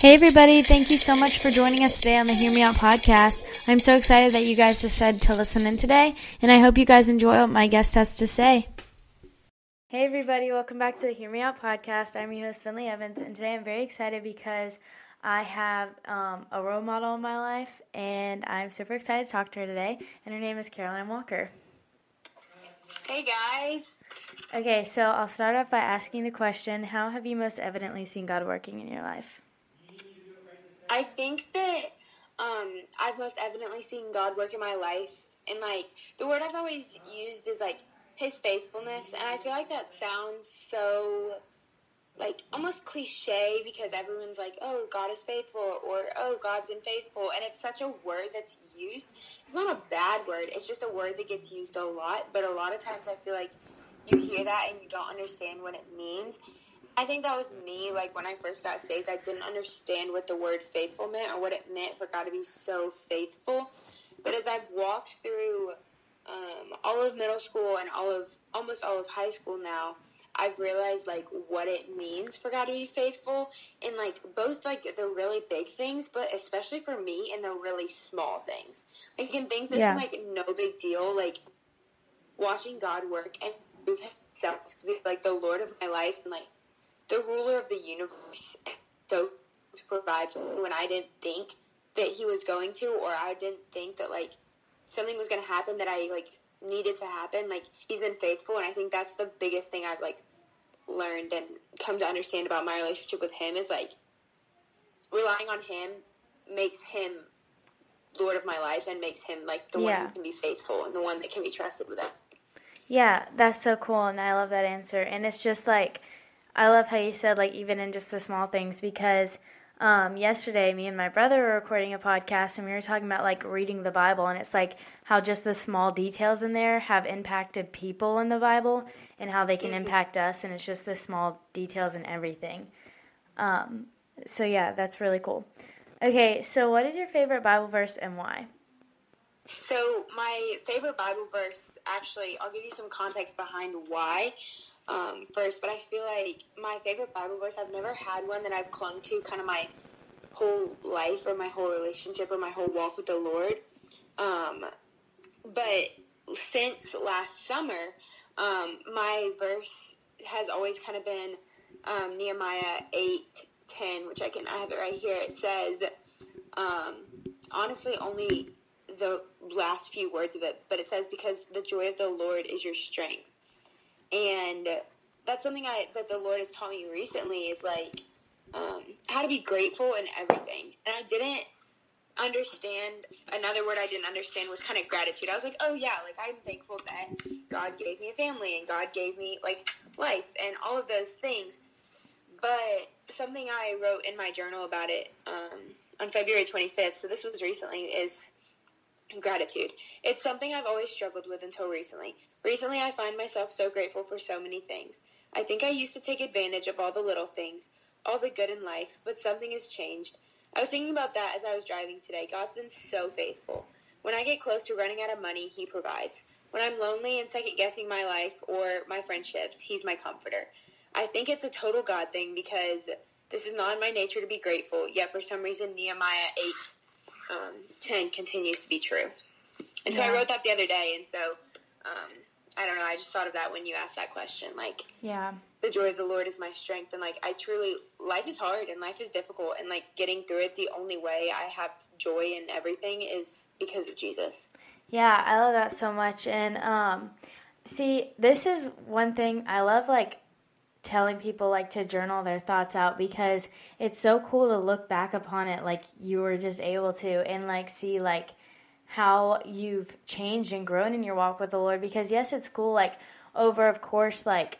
Hey, everybody. Thank you so much for joining us today on the Hear Me Out podcast. I'm so excited that you guys decided to listen in today, and I hope you guys enjoy what my guest has to say. Hey, everybody. Welcome back to the Hear Me Out podcast. I'm your host, Finley Evans, and today I'm very excited because I have um, a role model in my life, and I'm super excited to talk to her today, and her name is Caroline Walker. Hey, guys. Okay, so I'll start off by asking the question How have you most evidently seen God working in your life? I think that um, I've most evidently seen God work in my life, and like the word I've always used is like His faithfulness, and I feel like that sounds so like almost cliche because everyone's like, "Oh, God is faithful," or "Oh, God's been faithful," and it's such a word that's used. It's not a bad word; it's just a word that gets used a lot. But a lot of times, I feel like you hear that and you don't understand what it means. I think that was me. Like when I first got saved, I didn't understand what the word faithful meant or what it meant for God to be so faithful. But as I've walked through um, all of middle school and all of almost all of high school now, I've realized like what it means for God to be faithful in like both like the really big things, but especially for me in the really small things. Like in things that yeah. seem like no big deal, like watching God work and prove Himself to be like the Lord of my life and like the ruler of the universe so to provide when I didn't think that he was going to or I didn't think that like something was going to happen that I like needed to happen like he's been faithful and I think that's the biggest thing I've like learned and come to understand about my relationship with him is like relying on him makes him lord of my life and makes him like the yeah. one who can be faithful and the one that can be trusted with it. Yeah, that's so cool and I love that answer and it's just like I love how you said like even in just the small things because um, yesterday me and my brother were recording a podcast and we were talking about like reading the Bible and it's like how just the small details in there have impacted people in the Bible and how they can mm-hmm. impact us and it's just the small details in everything. Um, so yeah, that's really cool. Okay, so what is your favorite Bible verse and why? So my favorite Bible verse, actually, I'll give you some context behind why um, first, but I feel like my favorite Bible verse, I've never had one that I've clung to kind of my whole life or my whole relationship or my whole walk with the Lord. Um, but since last summer, um, my verse has always kind of been um, Nehemiah 8 10, which I can, I have it right here. It says, um, honestly, only the last few words of it, but it says, because the joy of the Lord is your strength and that's something I that the Lord has taught me recently is like um, how to be grateful in everything. And I didn't understand another word I didn't understand was kind of gratitude. I was like, oh yeah, like I'm thankful that God gave me a family and God gave me like life and all of those things. But something I wrote in my journal about it um, on February 25th, so this was recently, is gratitude. It's something I've always struggled with until recently. Recently, I find myself so grateful for so many things. I think I used to take advantage of all the little things, all the good in life, but something has changed. I was thinking about that as I was driving today. God's been so faithful. When I get close to running out of money, He provides. When I'm lonely and second guessing my life or my friendships, He's my comforter. I think it's a total God thing because this is not in my nature to be grateful, yet for some reason, Nehemiah 8 um, 10 continues to be true. And so yeah. I wrote that the other day, and so um, I don't know. I just thought of that when you asked that question. Like, yeah, the joy of the Lord is my strength, and like I truly, life is hard and life is difficult, and like getting through it, the only way I have joy in everything is because of Jesus. Yeah, I love that so much, and um, see, this is one thing I love. Like telling people like to journal their thoughts out because it's so cool to look back upon it like you were just able to and like see like how you've changed and grown in your walk with the Lord because yes, it's cool like over of course like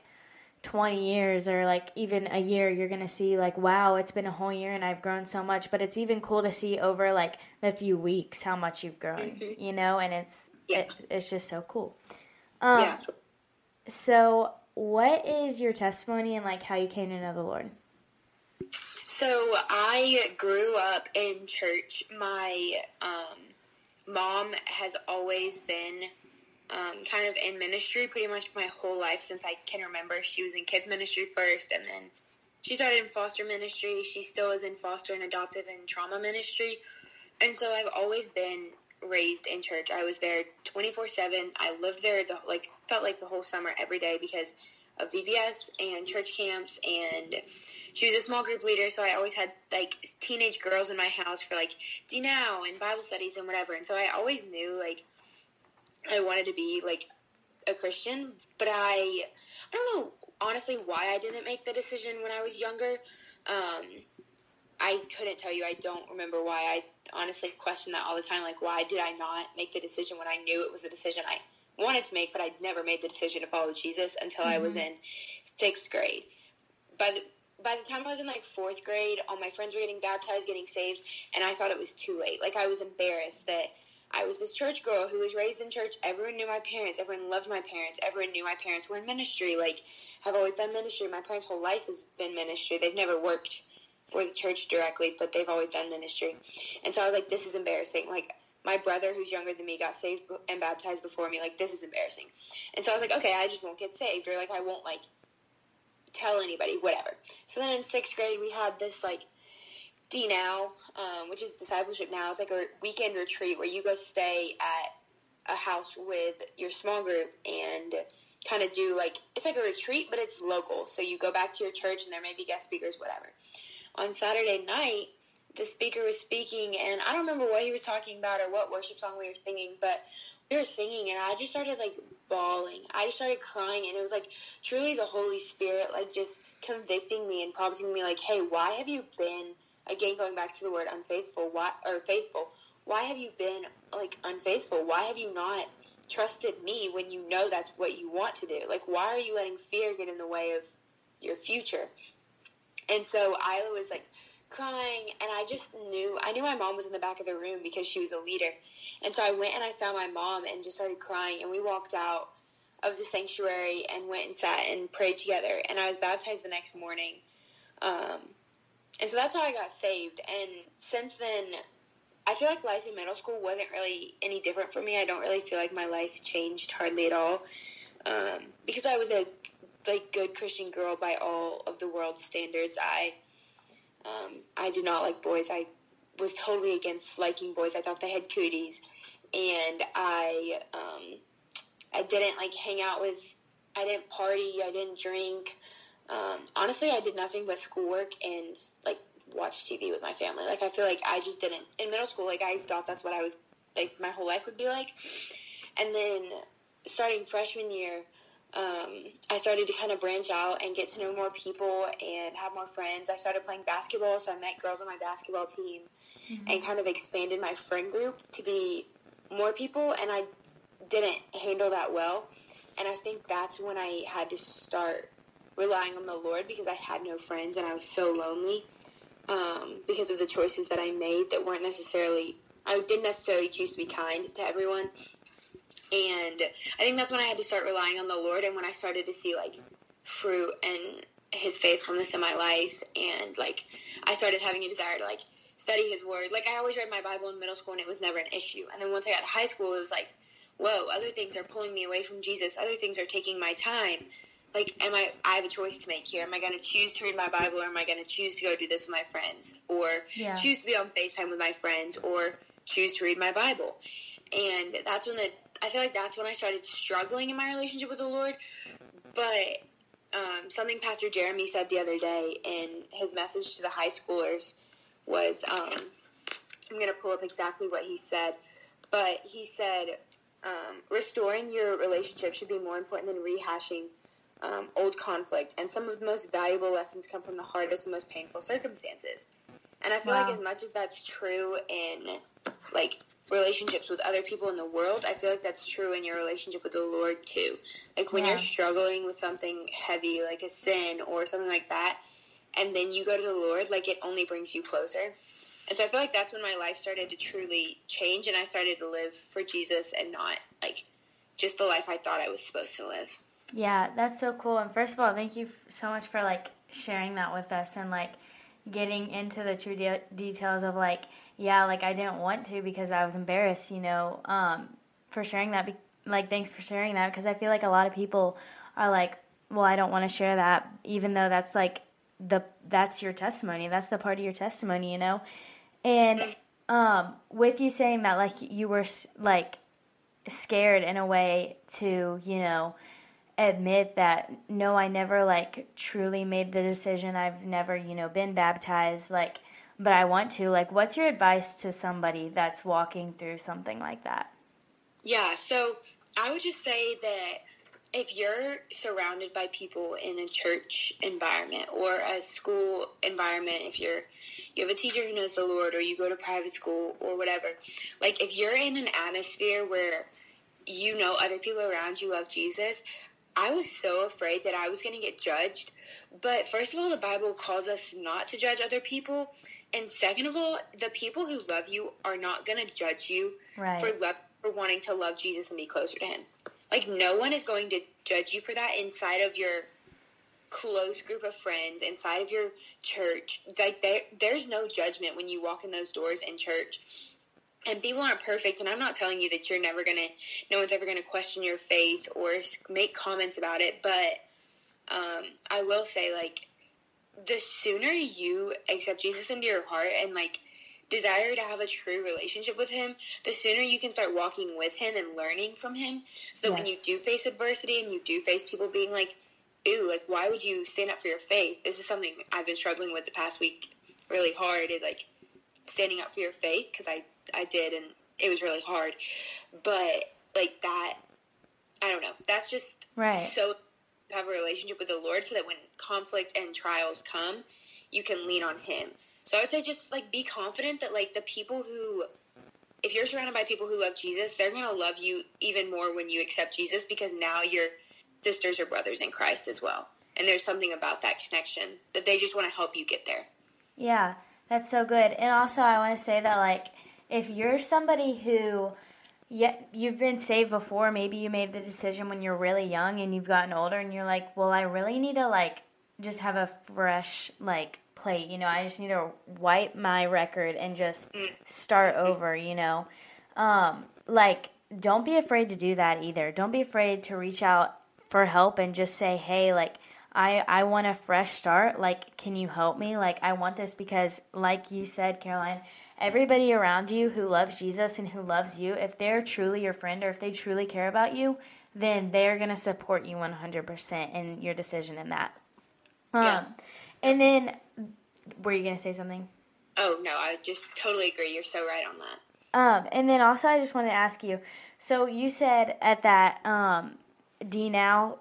20 years or like even a year you're going to see like wow, it's been a whole year and I've grown so much, but it's even cool to see over like the few weeks how much you've grown, mm-hmm. you know, and it's yeah. it, it's just so cool. Um yeah. so what is your testimony and like how you came to know the Lord? So I grew up in church. My um mom has always been um, kind of in ministry pretty much my whole life since I can remember. She was in kids ministry first, and then she started in foster ministry. She still is in foster and adoptive and trauma ministry. And so I've always been raised in church. I was there 24/7. I lived there the like felt like the whole summer every day because of VBS and church camps and she was a small group leader so I always had like teenage girls in my house for like D now and Bible studies and whatever and so I always knew like I wanted to be like a Christian but I I don't know honestly why I didn't make the decision when I was younger. Um I couldn't tell you. I don't remember why. I honestly question that all the time like why did I not make the decision when I knew it was a decision I wanted to make, but I'd never made the decision to follow Jesus until mm-hmm. I was mm-hmm. in sixth grade. By the by the time I was in like fourth grade, all my friends were getting baptized, getting saved, and I thought it was too late. Like I was embarrassed that I was this church girl who was raised in church. Everyone knew my parents. Everyone loved my parents. Everyone knew my parents were in ministry. Like, have always done ministry. My parents' whole life has been ministry. They've never worked for the church directly, but they've always done ministry. And so I was like, this is embarrassing. Like, my brother who's younger than me got saved and baptized before me like this is embarrassing. And so i was like okay i just won't get saved or like i won't like tell anybody whatever. So then in sixth grade we had this like d now um, which is discipleship now. It's like a weekend retreat where you go stay at a house with your small group and kind of do like it's like a retreat but it's local. So you go back to your church and there may be guest speakers whatever. On saturday night the speaker was speaking, and I don't remember what he was talking about or what worship song we were singing, but we were singing, and I just started like bawling. I just started crying, and it was like truly the Holy Spirit, like just convicting me and prompting me, like, "Hey, why have you been again going back to the word unfaithful? Why or faithful? Why have you been like unfaithful? Why have you not?" trusted me when you know that's what you want to do like why are you letting fear get in the way of your future and so Isla was like crying and I just knew I knew my mom was in the back of the room because she was a leader. And so I went and I found my mom and just started crying and we walked out of the sanctuary and went and sat and prayed together and I was baptized the next morning. Um, and so that's how I got saved and since then I feel like life in middle school wasn't really any different for me. I don't really feel like my life changed hardly at all. Um, because I was a like good Christian girl by all of the world's standards. I um, I did not like boys. I was totally against liking boys. I thought they had cooties, and I um, I didn't like hang out with. I didn't party. I didn't drink. Um, honestly, I did nothing but schoolwork and like watch TV with my family. Like I feel like I just didn't in middle school. Like I thought that's what I was like my whole life would be like, and then starting freshman year um, I started to kind of branch out and get to know more people and have more friends. I started playing basketball, so I met girls on my basketball team mm-hmm. and kind of expanded my friend group to be more people, and I didn't handle that well. And I think that's when I had to start relying on the Lord because I had no friends and I was so lonely um, because of the choices that I made that weren't necessarily, I didn't necessarily choose to be kind to everyone and I think that's when I had to start relying on the Lord and when I started to see like fruit and his faithfulness in my life and like I started having a desire to like study his word. Like I always read my Bible in middle school and it was never an issue. And then once I got to high school it was like, whoa, other things are pulling me away from Jesus. Other things are taking my time. Like am I I have a choice to make here. Am I going to choose to read my Bible or am I going to choose to go do this with my friends or yeah. choose to be on FaceTime with my friends or choose to read my Bible? And that's when the I feel like that's when I started struggling in my relationship with the Lord. But um, something Pastor Jeremy said the other day in his message to the high schoolers was um, I'm going to pull up exactly what he said, but he said um, restoring your relationship should be more important than rehashing um, old conflict. And some of the most valuable lessons come from the hardest and most painful circumstances. And I feel wow. like as much as that's true in like relationships with other people in the world, I feel like that's true in your relationship with the Lord too. Like when yeah. you're struggling with something heavy, like a sin or something like that, and then you go to the Lord, like it only brings you closer. And so I feel like that's when my life started to truly change and I started to live for Jesus and not like just the life I thought I was supposed to live. Yeah, that's so cool. And first of all, thank you so much for like sharing that with us and like getting into the true de- details of like yeah, like I didn't want to because I was embarrassed, you know, um, for sharing that. Be- like, thanks for sharing that because I feel like a lot of people are like, well, I don't want to share that, even though that's like the that's your testimony. That's the part of your testimony, you know. And um, with you saying that, like you were like scared in a way to, you know, admit that no, I never like truly made the decision. I've never, you know, been baptized. Like, but I want to. Like, what's your advice to somebody that's walking through something like that? Yeah. So I would just say that if you're surrounded by people in a church environment or a school environment, if you're you have a teacher who knows the Lord or you go to private school or whatever, like if you're in an atmosphere where you know other people around you love Jesus, I was so afraid that I was going to get judged. But first of all, the Bible calls us not to judge other people, and second of all, the people who love you are not going to judge you right. for love for wanting to love Jesus and be closer to Him. Like no one is going to judge you for that inside of your close group of friends, inside of your church. Like there, there's no judgment when you walk in those doors in church. And people aren't perfect, and I'm not telling you that you're never gonna, no one's ever gonna question your faith or make comments about it. But um, I will say, like, the sooner you accept Jesus into your heart and like desire to have a true relationship with him, the sooner you can start walking with him and learning from him. So yes. when you do face adversity and you do face people being like, ooh, like, why would you stand up for your faith? This is something I've been struggling with the past week really hard is like standing up for your faith because I, I did and it was really hard. But like that, I don't know. That's just right. so have a relationship with the Lord so that when conflict and trials come, you can lean on Him. So I would say just like be confident that like the people who if you're surrounded by people who love Jesus, they're going to love you even more when you accept Jesus because now you're sisters or brothers in Christ as well. And there's something about that connection that they just want to help you get there. Yeah, that's so good. And also I want to say that like if you're somebody who yeah, you've been saved before. Maybe you made the decision when you're really young and you've gotten older and you're like, well, I really need to like just have a fresh like plate. You know, I just need to wipe my record and just start over, you know. Um, like, don't be afraid to do that either. Don't be afraid to reach out for help and just say, hey, like, I, I want a fresh start. Like, can you help me? Like, I want this because, like you said, Caroline, everybody around you who loves Jesus and who loves you, if they're truly your friend or if they truly care about you, then they're going to support you 100% in your decision in that. Um, yeah. And then, were you going to say something? Oh, no, I just totally agree. You're so right on that. Um, and then also, I just want to ask you so you said at that um, D Now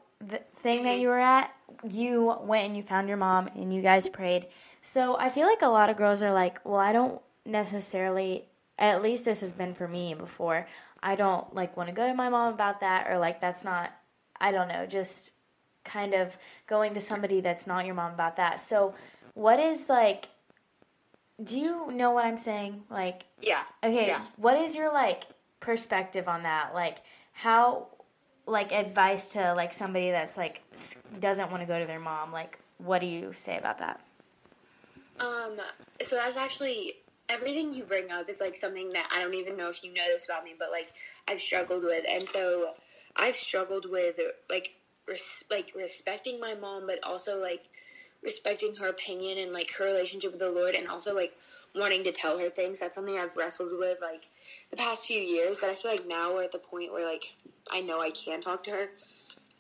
thing mm-hmm. that you were at, you went and you found your mom and you guys prayed. So I feel like a lot of girls are like, well, I don't necessarily, at least this has been for me before, I don't like want to go to my mom about that or like that's not, I don't know, just kind of going to somebody that's not your mom about that. So, what is like do you know what I'm saying? Like Yeah. Okay, yeah. what is your like perspective on that? Like how like advice to like somebody that's like doesn't want to go to their mom, like what do you say about that? Um so that's actually everything you bring up is like something that I don't even know if you know this about me, but like I've struggled with. And so I've struggled with like res- like respecting my mom, but also like respecting her opinion and like her relationship with the Lord, and also like wanting to tell her things. That's something I've wrestled with like the past few years. But I feel like now we're at the point where like I know I can talk to her.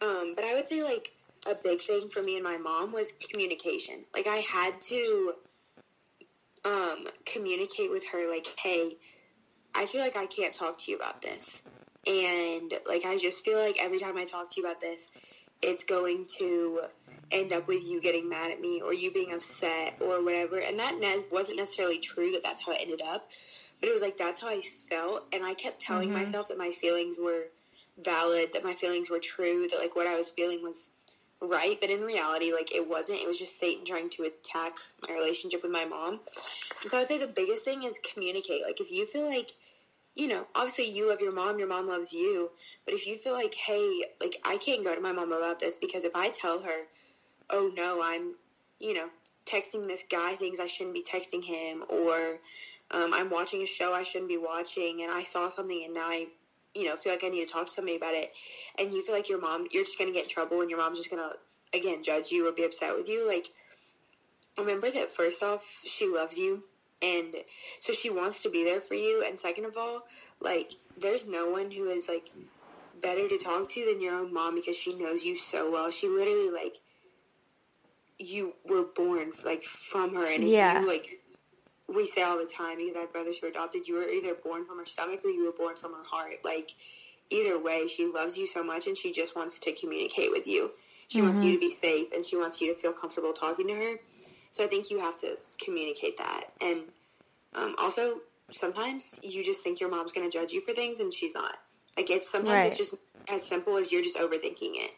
Um, but I would say like a big thing for me and my mom was communication. Like I had to um, communicate with her like, hey, I feel like I can't talk to you about this. And like I just feel like every time I talk to you about this, it's going to end up with you getting mad at me or you being upset or whatever. And that ne- wasn't necessarily true that that's how it ended up, but it was like that's how I felt. And I kept telling mm-hmm. myself that my feelings were valid, that my feelings were true, that like what I was feeling was right. But in reality, like it wasn't. It was just Satan trying to attack my relationship with my mom. And so I'd say the biggest thing is communicate. Like if you feel like you know, obviously you love your mom, your mom loves you. But if you feel like, hey, like I can't go to my mom about this because if I tell her, oh no, I'm, you know, texting this guy things I shouldn't be texting him, or um, I'm watching a show I shouldn't be watching, and I saw something and now I, you know, feel like I need to talk to somebody about it, and you feel like your mom, you're just gonna get in trouble, and your mom's just gonna again judge you or be upset with you, like. remember that first off, she loves you. And so she wants to be there for you. And second of all, like, there's no one who is, like, better to talk to than your own mom because she knows you so well. She literally, like, you were born, like, from her. And Yeah. you, like, we say all the time because I have brothers who are adopted, you were either born from her stomach or you were born from her heart. Like, either way, she loves you so much and she just wants to communicate with you. She wants you to be safe and she wants you to feel comfortable talking to her. So I think you have to communicate that. And um, also, sometimes you just think your mom's going to judge you for things and she's not. Like, it's sometimes it's just as simple as you're just overthinking it.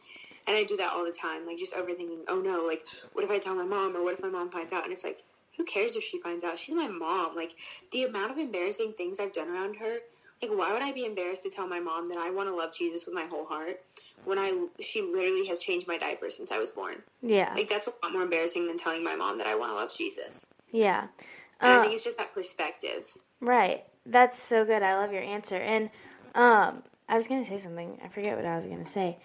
And I do that all the time, like just overthinking, oh no, like, what if I tell my mom or what if my mom finds out? And it's like, who cares if she finds out? She's my mom. Like, the amount of embarrassing things I've done around her, like, why would I be embarrassed to tell my mom that I want to love Jesus with my whole heart when I, she literally has changed my diaper since I was born? Yeah. Like, that's a lot more embarrassing than telling my mom that I want to love Jesus. Yeah. And I Uh, think it's just that perspective. Right. That's so good. I love your answer. And um I was going to say something. I forget what I was going to say.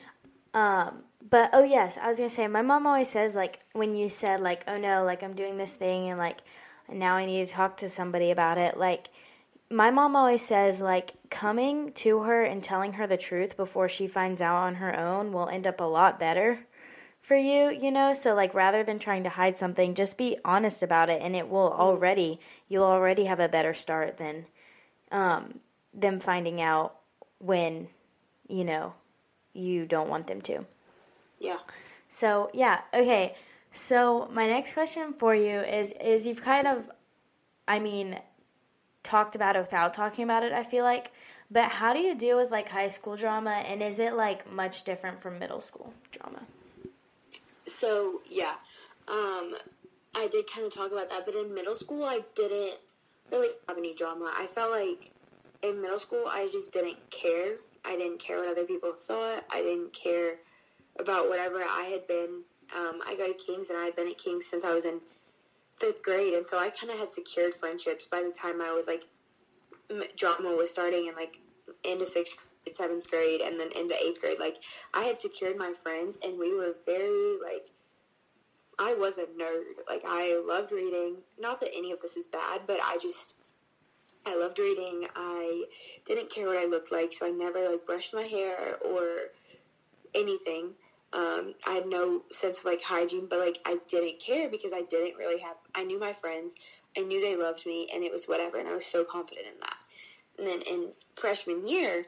Um but oh yes, I was going to say my mom always says like when you said like oh no, like I'm doing this thing and like now I need to talk to somebody about it, like my mom always says like coming to her and telling her the truth before she finds out on her own will end up a lot better for you, you know? So like rather than trying to hide something, just be honest about it and it will already you'll already have a better start than um them finding out when, you know, you don't want them to. Yeah. So, yeah, okay. So, my next question for you is is you've kind of I mean talked about it without talking about it, I feel like. But how do you deal with like high school drama and is it like much different from middle school drama? So yeah, um, I did kind of talk about that, but in middle school, I didn't really have any drama. I felt like in middle school, I just didn't care. I didn't care what other people thought. I didn't care about whatever I had been. Um, I go to Kings, and I had been at Kings since I was in fifth grade, and so I kind of had secured friendships by the time I was like drama was starting, and like into sixth grade, seventh grade, and then into eighth grade. Like I had secured my friends, and we were very like. I was a nerd. Like I loved reading. Not that any of this is bad, but I just I loved reading. I didn't care what I looked like, so I never like brushed my hair or anything. Um, I had no sense of like hygiene, but like I didn't care because I didn't really have. I knew my friends. I knew they loved me, and it was whatever. And I was so confident in that. And then in freshman year,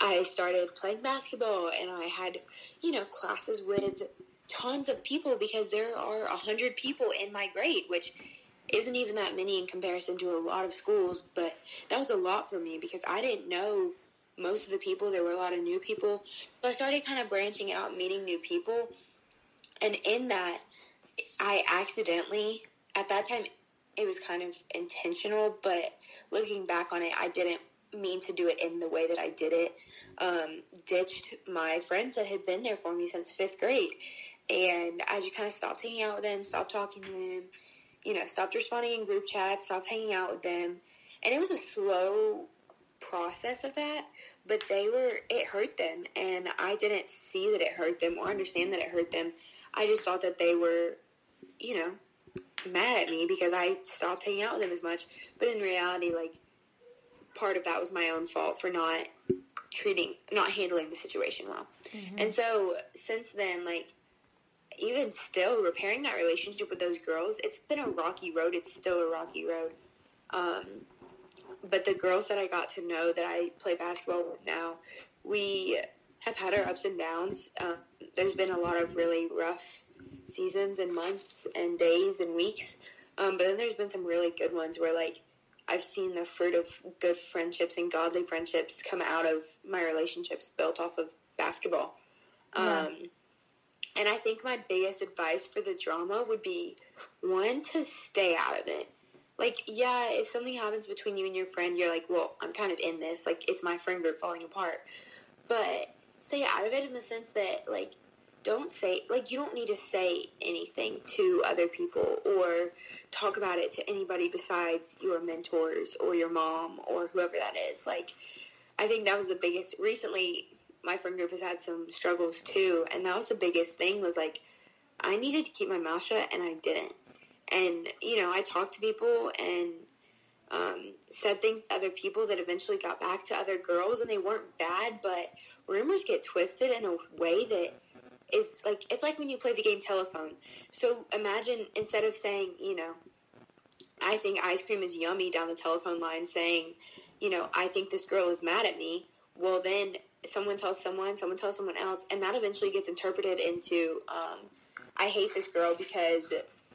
I started playing basketball, and I had you know classes with tons of people because there are a hundred people in my grade, which isn't even that many in comparison to a lot of schools, but that was a lot for me because I didn't know most of the people. There were a lot of new people. So I started kind of branching out, meeting new people. And in that, I accidentally, at that time, it was kind of intentional, but looking back on it, I didn't mean to do it in the way that I did it. Um, ditched my friends that had been there for me since fifth grade. And I just kind of stopped hanging out with them, stopped talking to them, you know, stopped responding in group chats, stopped hanging out with them. And it was a slow process of that, but they were, it hurt them. And I didn't see that it hurt them or understand that it hurt them. I just thought that they were, you know, mad at me because I stopped hanging out with them as much. But in reality, like, part of that was my own fault for not treating, not handling the situation well. And so since then, like, even still repairing that relationship with those girls, it's been a rocky road. It's still a rocky road. Um, but the girls that I got to know that I play basketball with now, we have had our ups and downs. Um, there's been a lot of really rough seasons and months and days and weeks. Um, but then there's been some really good ones where like I've seen the fruit of good friendships and godly friendships come out of my relationships built off of basketball. Yeah. Um, and I think my biggest advice for the drama would be one to stay out of it. Like, yeah, if something happens between you and your friend, you're like, well, I'm kind of in this. Like, it's my friend group falling apart. But stay out of it in the sense that, like, don't say, like, you don't need to say anything to other people or talk about it to anybody besides your mentors or your mom or whoever that is. Like, I think that was the biggest. Recently, my friend group has had some struggles too, and that was the biggest thing was like, I needed to keep my mouth shut, and I didn't. And, you know, I talked to people and um, said things to other people that eventually got back to other girls, and they weren't bad, but rumors get twisted in a way that is like it's like when you play the game telephone. So imagine instead of saying, you know, I think ice cream is yummy down the telephone line, saying, you know, I think this girl is mad at me. Well, then someone tells someone, someone tells someone else, and that eventually gets interpreted into, um, I hate this girl because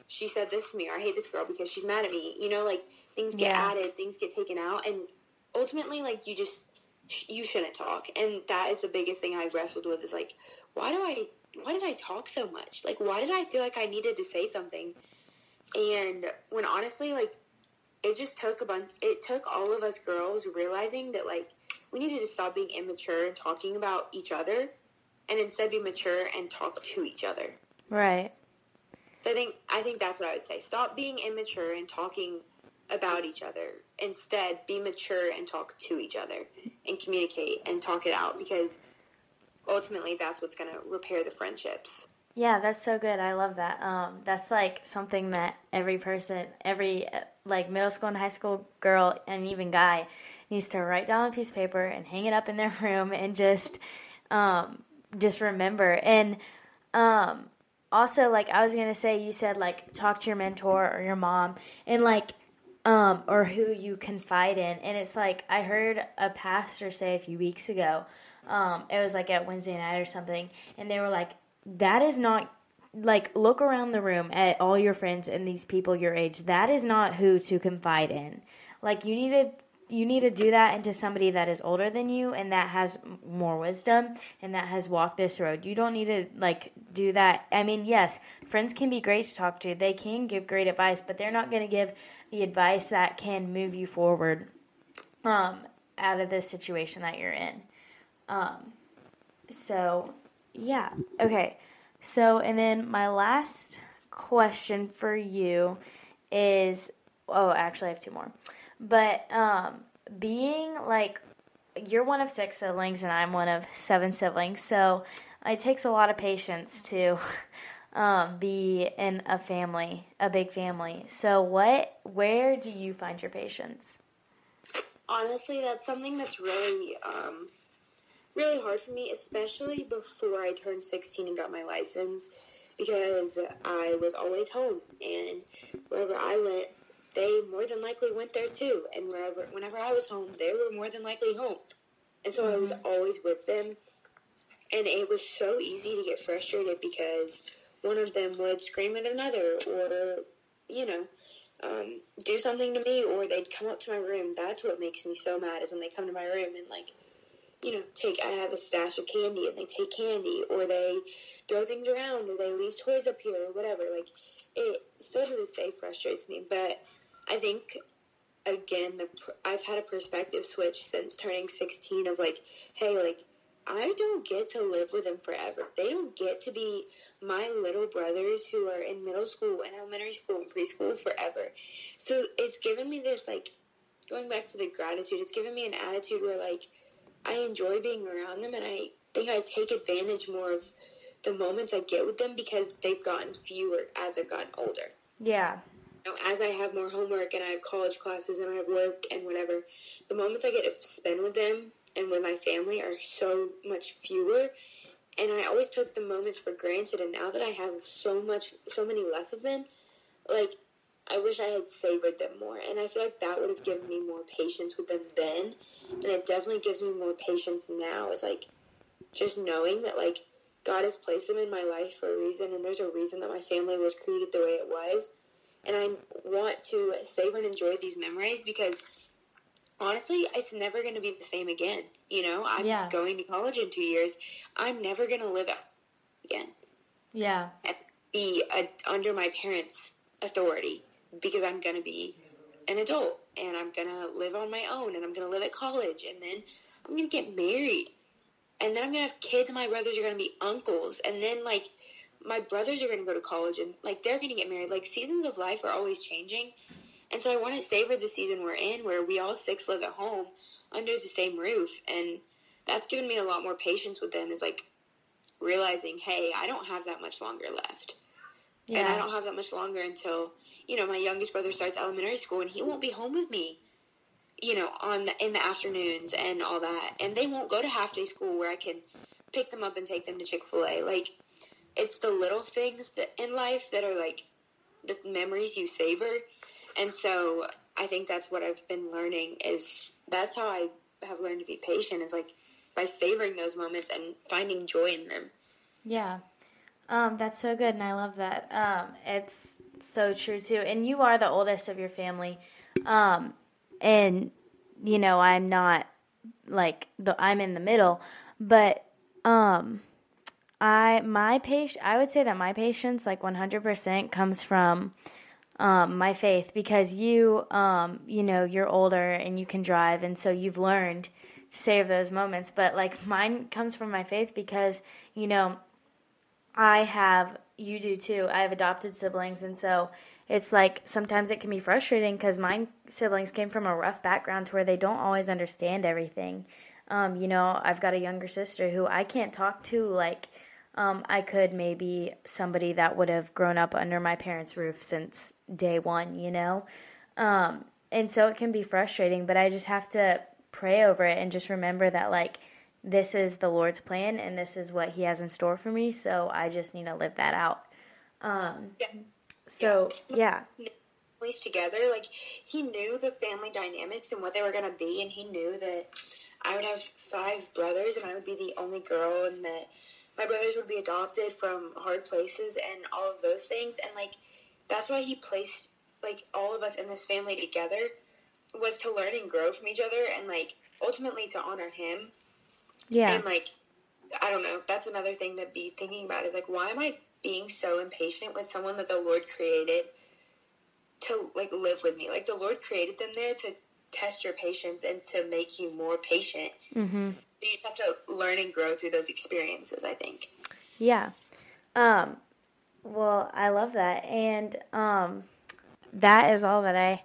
she said this to me, or I hate this girl because she's mad at me. You know, like things get yeah. added, things get taken out, and ultimately, like you just you shouldn't talk, and that is the biggest thing I've wrestled with is like, why do I, why did I talk so much? Like, why did I feel like I needed to say something? And when honestly, like, it just took a bunch. It took all of us girls realizing that like we needed to stop being immature and talking about each other, and instead be mature and talk to each other. Right. So I think I think that's what I would say. Stop being immature and talking about each other. Instead, be mature and talk to each other and communicate and talk it out because ultimately that's what's going to repair the friendships. Yeah, that's so good. I love that. Um, that's like something that every person, every like middle school and high school girl and even guy needs to write down a piece of paper and hang it up in their room and just um, just remember. And um, also like I was gonna say, you said like talk to your mentor or your mom and like um, or who you confide in. And it's like I heard a pastor say a few weeks ago. Um, it was like at Wednesday night or something, and they were like, "That is not like look around the room at all your friends and these people your age. That is not who to confide in. Like you need to you need to do that into somebody that is older than you and that has more wisdom and that has walked this road. You don't need to like do that. I mean, yes, friends can be great to talk to. They can give great advice, but they're not going to give the advice that can move you forward um, out of this situation that you're in. Um, so, yeah. Okay. So, and then my last question for you is oh, actually, I have two more. But um, being like, you're one of six siblings, and I'm one of seven siblings, so it takes a lot of patience to um, be in a family, a big family. So, what, where do you find your patience? Honestly, that's something that's really, um, really hard for me, especially before I turned 16 and got my license, because I was always home, and wherever I went, they more than likely went there too. And wherever, whenever I was home, they were more than likely home. And so. I was mm-hmm. always with them. And it was so easy to get frustrated because one of them would scream at another or, you know, um, do something to me or they'd come up to my room. That's what makes me so mad is when they come to my room and like, you know, take, I have a stash of candy and they take candy or they throw things around or they leave toys up here or whatever. Like, it still to this day frustrates me. But I think again, the I've had a perspective switch since turning 16 of like, hey, like I don't get to live with them forever. They don't get to be my little brothers who are in middle school and elementary school and preschool forever. So it's given me this like going back to the gratitude. It's given me an attitude where like I enjoy being around them and I think I take advantage more of the moments I get with them because they've gotten fewer as I've gotten older. Yeah know, as I have more homework and I have college classes and I have work and whatever, the moments I get to spend with them and with my family are so much fewer. And I always took the moments for granted. And now that I have so much, so many less of them, like, I wish I had savored them more. And I feel like that would have given me more patience with them then. And it definitely gives me more patience now. It's like just knowing that, like, God has placed them in my life for a reason. And there's a reason that my family was created the way it was and I want to savor and enjoy these memories because honestly, it's never going to be the same again. You know, I'm yeah. going to college in two years. I'm never going to live out again. Yeah. And be a, under my parents' authority because I'm going to be an adult and I'm going to live on my own and I'm going to live at college and then I'm going to get married and then I'm going to have kids and my brothers are going to be uncles and then like my brothers are going to go to college and like they're going to get married. Like seasons of life are always changing. And so I want to savor the season we're in where we all six live at home under the same roof. And that's given me a lot more patience with them is like realizing, hey, I don't have that much longer left. yeah. and I don't have that much longer until you know my youngest brother starts elementary school, and he won't be home with me. You know, on the, in the afternoons and all that, and they won't go to half day school where I can pick them up and take them to Chick Fil A. Like, it's the little things that in life that are like the memories you savor, and so I think that's what I've been learning is that's how I have learned to be patient is like by savoring those moments and finding joy in them. Yeah. Um, that's so good, and I love that. Um, it's so true too. And you are the oldest of your family, um, and you know I'm not like the I'm in the middle, but um, I my patient I would say that my patience like 100% comes from um, my faith because you um, you know you're older and you can drive and so you've learned to save those moments. But like mine comes from my faith because you know I have you do too I have adopted siblings and so it's like sometimes it can be frustrating because my siblings came from a rough background to where they don't always understand everything. Um, you know I've got a younger sister who I can't talk to like um, I could maybe somebody that would have grown up under my parents' roof since day one, you know? Um, and so it can be frustrating, but I just have to pray over it and just remember that, like, this is the Lord's plan and this is what He has in store for me. So I just need to live that out. Um, yeah. So, yeah. yeah. At together, like, He knew the family dynamics and what they were going to be, and He knew that I would have five brothers and I would be the only girl, and that my brothers would be adopted from hard places and all of those things. And like that's why he placed like all of us in this family together was to learn and grow from each other and like ultimately to honor him. Yeah. And like i don't know that's another thing to be thinking about is like why am i being so impatient with someone that the lord created to like live with me? Like the lord created them there to test your patience and to make you more patient. Mm-hmm you have to learn and grow through those experiences, I think. Yeah. Um, well, I love that. And um, that is all that I,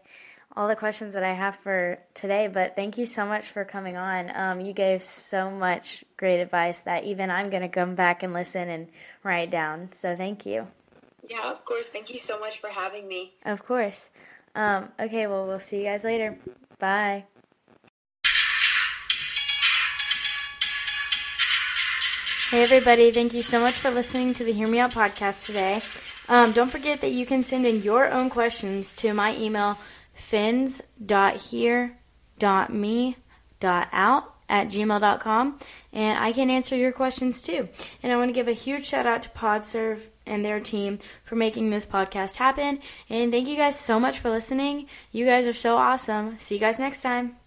all the questions that I have for today. But thank you so much for coming on. Um, you gave so much great advice that even I'm going to come back and listen and write down. So thank you. Yeah, of course. Thank you so much for having me. Of course. Um, okay, well, we'll see you guys later. Bye. Hey, everybody. Thank you so much for listening to the Hear Me Out podcast today. Um, don't forget that you can send in your own questions to my email, fins.here.me.out at gmail.com, and I can answer your questions too. And I want to give a huge shout out to PodServe and their team for making this podcast happen. And thank you guys so much for listening. You guys are so awesome. See you guys next time.